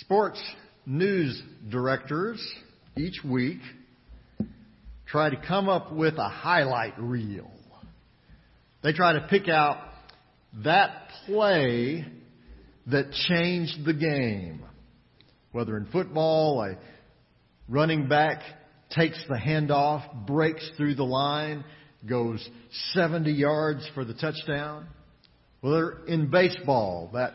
Sports news directors each week try to come up with a highlight reel. They try to pick out that play that changed the game. Whether in football, a running back takes the handoff, breaks through the line, goes 70 yards for the touchdown. Whether in baseball, that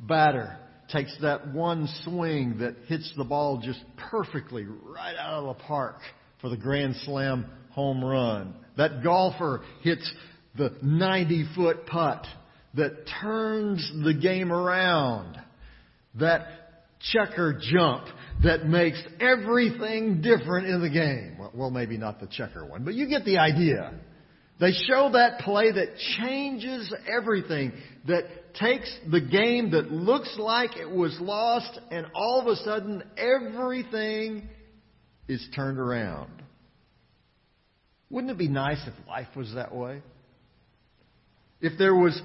batter takes that one swing that hits the ball just perfectly right out of the park for the grand slam home run. That golfer hits the 90 foot putt that turns the game around. That checker jump that makes everything different in the game. Well, maybe not the checker one, but you get the idea. They show that play that changes everything, that takes the game that looks like it was lost, and all of a sudden everything is turned around. Wouldn't it be nice if life was that way? If there was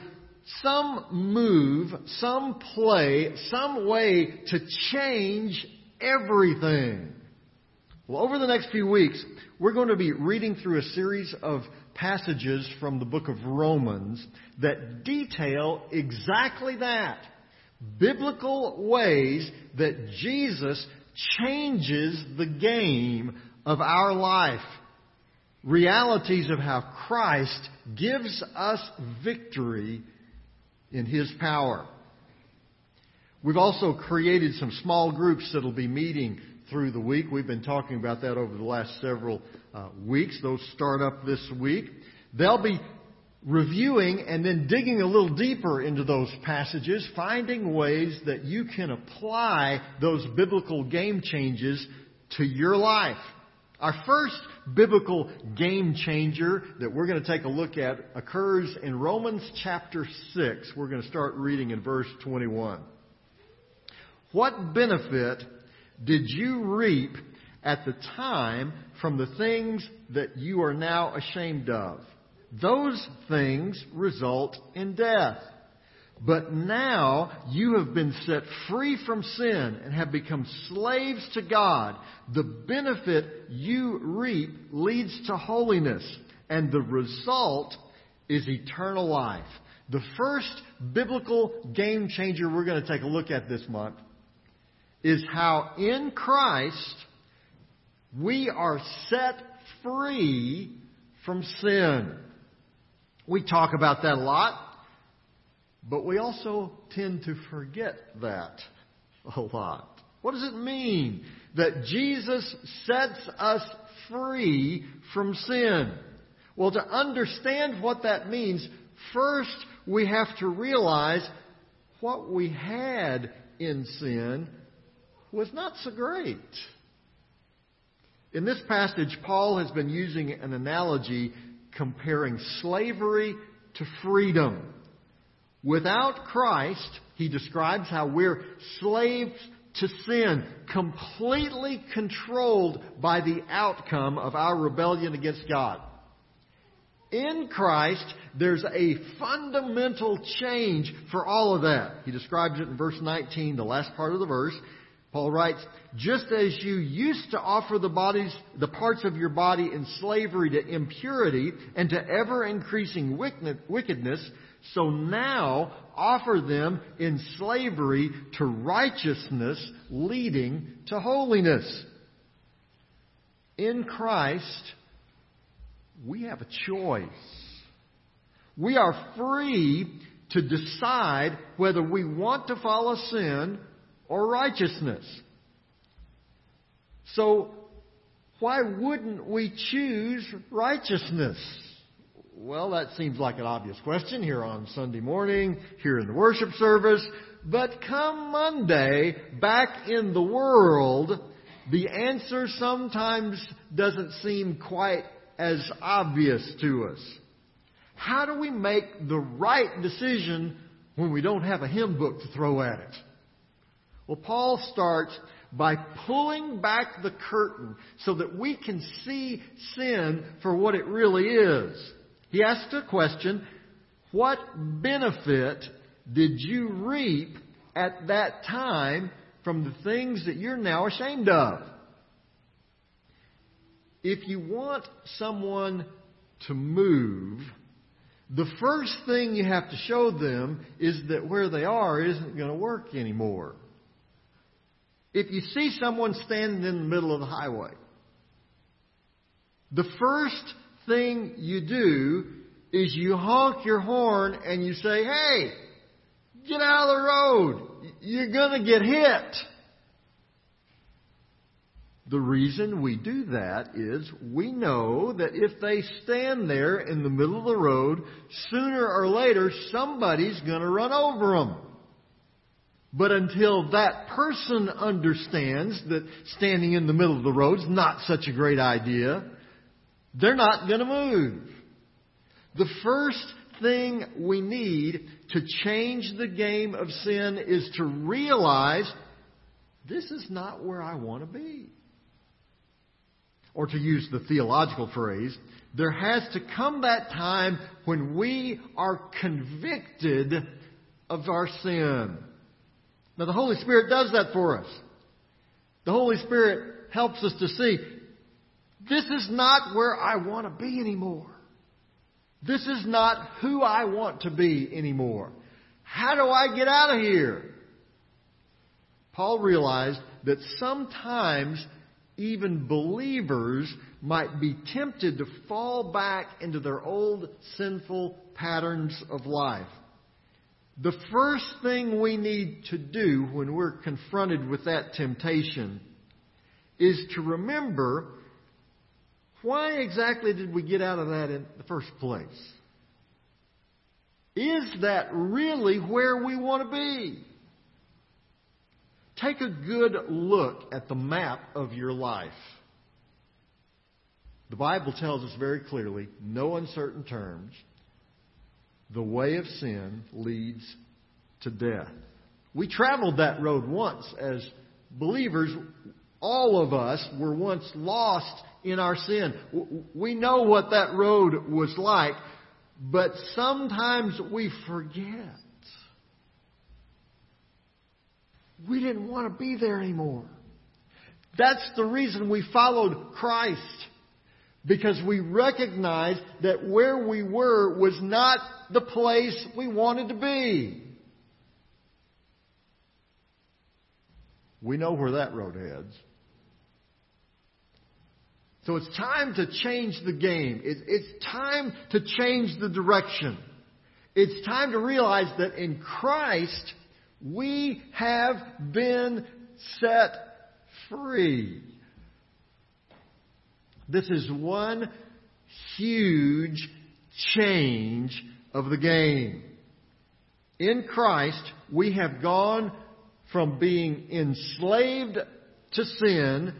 some move, some play, some way to change everything. Well, over the next few weeks, we're going to be reading through a series of passages from the book of Romans that detail exactly that. Biblical ways that Jesus changes the game of our life. Realities of how Christ gives us victory in His power. We've also created some small groups that'll be meeting through the week. We've been talking about that over the last several uh, weeks. Those start up this week. They'll be reviewing and then digging a little deeper into those passages, finding ways that you can apply those biblical game changes to your life. Our first biblical game changer that we're going to take a look at occurs in Romans chapter 6. We're going to start reading in verse 21. What benefit did you reap at the time from the things that you are now ashamed of? Those things result in death. But now you have been set free from sin and have become slaves to God. The benefit you reap leads to holiness, and the result is eternal life. The first biblical game changer we're going to take a look at this month is how in Christ we are set free from sin. We talk about that a lot, but we also tend to forget that a lot. What does it mean that Jesus sets us free from sin? Well, to understand what that means, first we have to realize what we had in sin was not so great. In this passage, Paul has been using an analogy comparing slavery to freedom. Without Christ, he describes how we're slaves to sin, completely controlled by the outcome of our rebellion against God. In Christ, there's a fundamental change for all of that. He describes it in verse 19, the last part of the verse. Paul writes, just as you used to offer the bodies, the parts of your body in slavery to impurity and to ever increasing wickedness, so now offer them in slavery to righteousness leading to holiness. In Christ, we have a choice. We are free to decide whether we want to follow sin or righteousness. So, why wouldn't we choose righteousness? Well, that seems like an obvious question here on Sunday morning, here in the worship service. But come Monday, back in the world, the answer sometimes doesn't seem quite as obvious to us. How do we make the right decision when we don't have a hymn book to throw at it? Well, Paul starts by pulling back the curtain so that we can see sin for what it really is. He asks a question, what benefit did you reap at that time from the things that you're now ashamed of. If you want someone to move, the first thing you have to show them is that where they are isn't going to work anymore. If you see someone standing in the middle of the highway, the first thing you do is you honk your horn and you say, hey, get out of the road. You're going to get hit. The reason we do that is we know that if they stand there in the middle of the road, sooner or later somebody's going to run over them. But until that person understands that standing in the middle of the road is not such a great idea, they're not going to move. The first thing we need to change the game of sin is to realize this is not where I want to be. Or to use the theological phrase, there has to come that time when we are convicted of our sin. Now the Holy Spirit does that for us. The Holy Spirit helps us to see this is not where I want to be anymore. This is not who I want to be anymore. How do I get out of here? Paul realized that sometimes even believers might be tempted to fall back into their old sinful patterns of life. The first thing we need to do when we're confronted with that temptation is to remember why exactly did we get out of that in the first place? Is that really where we want to be? Take a good look at the map of your life. The Bible tells us very clearly, no uncertain terms, the way of sin leads to death. We traveled that road once as believers. All of us were once lost in our sin. We know what that road was like, but sometimes we forget. We didn't want to be there anymore. That's the reason we followed Christ. Because we recognized that where we were was not the place we wanted to be. We know where that road heads. So it's time to change the game. It's time to change the direction. It's time to realize that in Christ, we have been set free. This is one huge change of the game. In Christ, we have gone from being enslaved to sin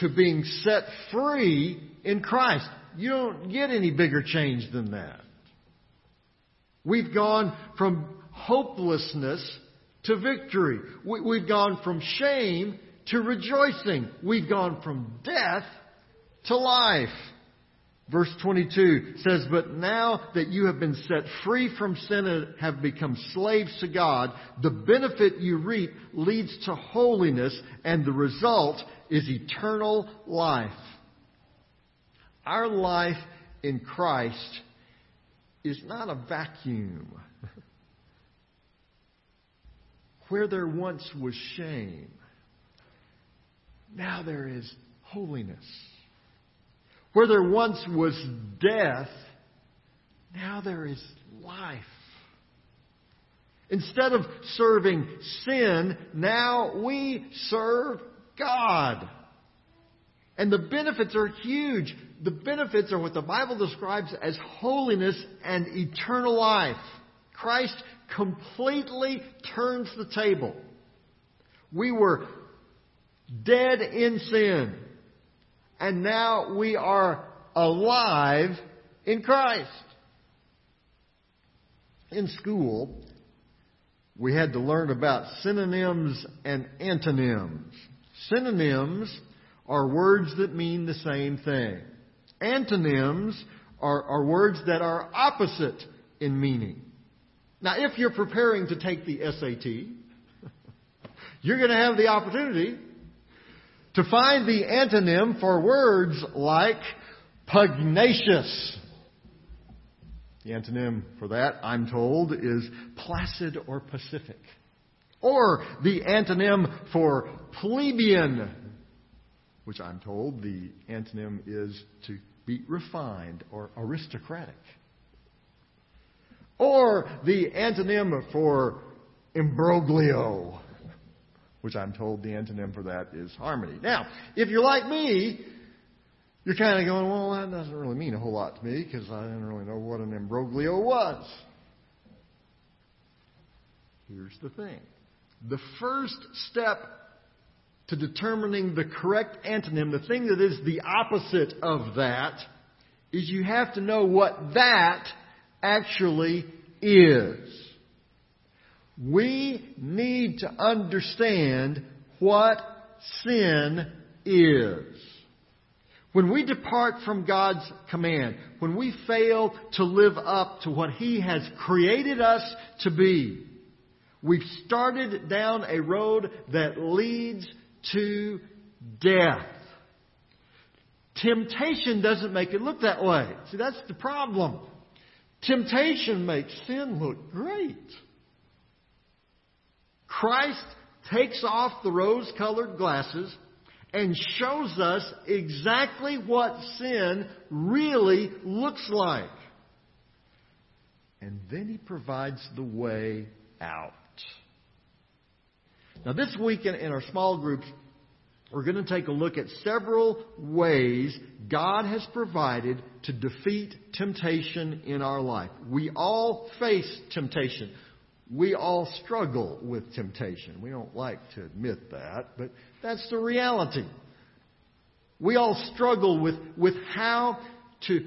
to being set free in Christ. You don't get any bigger change than that. We've gone from hopelessness to victory. We, have gone from shame to rejoicing. We've gone from death to life. Verse 22 says, But now that you have been set free from sin and have become slaves to God, the benefit you reap leads to holiness, and the result is eternal life. Our life in Christ is not a vacuum. Where there once was shame, now there is holiness. Where there once was death, now there is life. Instead of serving sin, now we serve God. And the benefits are huge. The benefits are what the Bible describes as holiness and eternal life. Christ completely turns the table. We were dead in sin and now we are alive in Christ. In school, we had to learn about synonyms and antonyms. Synonyms are words that mean the same thing. Antonyms are, are words that are opposite in meaning. Now, if you're preparing to take the SAT, you're going to have the opportunity to find the antonym for words like pugnacious. The antonym for that, I'm told, is placid or pacific. Or the antonym for plebeian, which I'm told the antonym is to be refined or aristocratic. Or the antonym for imbroglio, which I'm told the antonym for that is harmony. Now, if you're like me, you're kind of going, well, that doesn't really mean a whole lot to me because I didn't really know what an imbroglio was. Here's the thing the first step to determining the correct antonym, the thing that is the opposite of that, is you have to know what that actually is. We need to understand what sin is. When we depart from God's command, when we fail to live up to what He has created us to be, we've started down a road that leads to death. Temptation doesn't make it look that way. See, that's the problem. Temptation makes sin look great. Christ takes off the rose colored glasses and shows us exactly what sin really looks like. And then he provides the way out. Now, this week in our small groups, we're going to take a look at several ways God has provided to defeat temptation in our life. We all face temptation. We all struggle with temptation. We don't like to admit that, but that's the reality. We all struggle with, with how to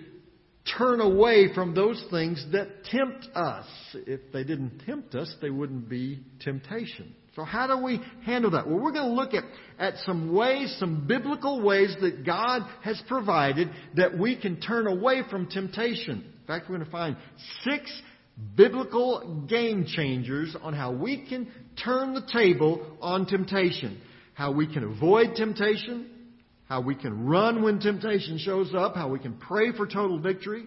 turn away from those things that tempt us. If they didn't tempt us, they wouldn't be temptation. So how do we handle that? Well, we're going to look at, at some ways, some biblical ways that God has provided that we can turn away from temptation. In fact, we're going to find six biblical game changers on how we can turn the table on temptation. How we can avoid temptation, how we can run when temptation shows up, how we can pray for total victory,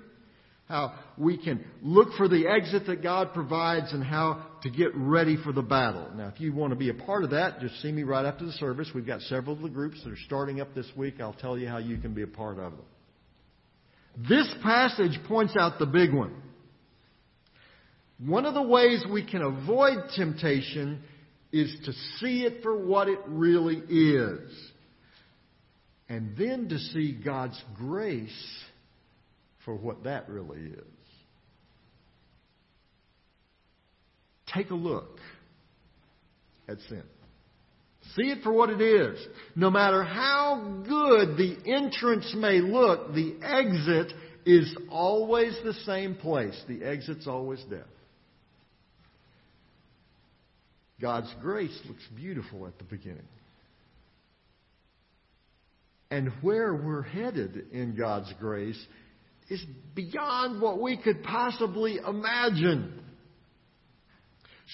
how we can look for the exit that God provides and how to get ready for the battle. Now, if you want to be a part of that, just see me right after the service. We've got several of the groups that are starting up this week. I'll tell you how you can be a part of them. This passage points out the big one. One of the ways we can avoid temptation is to see it for what it really is. And then to see God's grace for what that really is. Take a look at sin. See it for what it is. No matter how good the entrance may look, the exit is always the same place. The exit's always death. God's grace looks beautiful at the beginning. And where we're headed in God's grace is beyond what we could possibly imagine.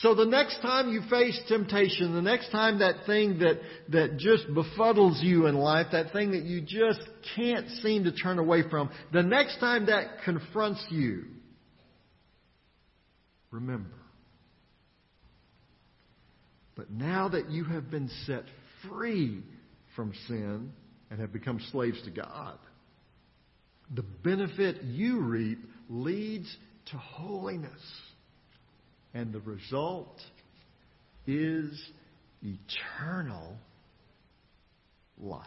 So the next time you face temptation, the next time that thing that, that just befuddles you in life, that thing that you just can't seem to turn away from, the next time that confronts you, remember. But now that you have been set free from sin and have become slaves to God, the benefit you reap leads to holiness. And the result is eternal life.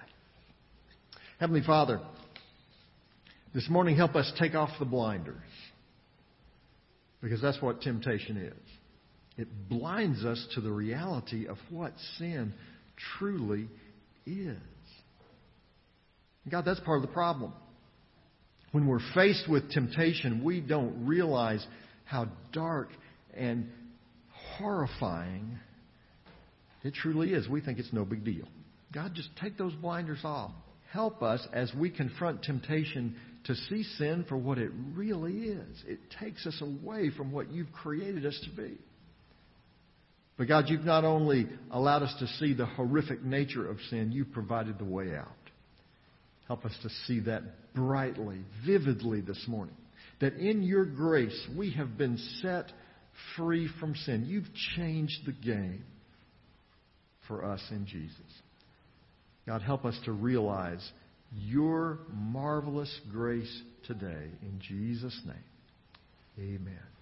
Heavenly Father, this morning help us take off the blinders. Because that's what temptation is. It blinds us to the reality of what sin truly is. God, that's part of the problem. When we're faced with temptation, we don't realize how dark and horrifying it truly is. We think it's no big deal. God, just take those blinders off. Help us as we confront temptation to see sin for what it really is. It takes us away from what you've created us to be. But God, you've not only allowed us to see the horrific nature of sin, you've provided the way out. Help us to see that brightly, vividly this morning. That in your grace we have been set free from sin. You've changed the game for us in Jesus. God, help us to realize your marvelous grace today. In Jesus' name, amen.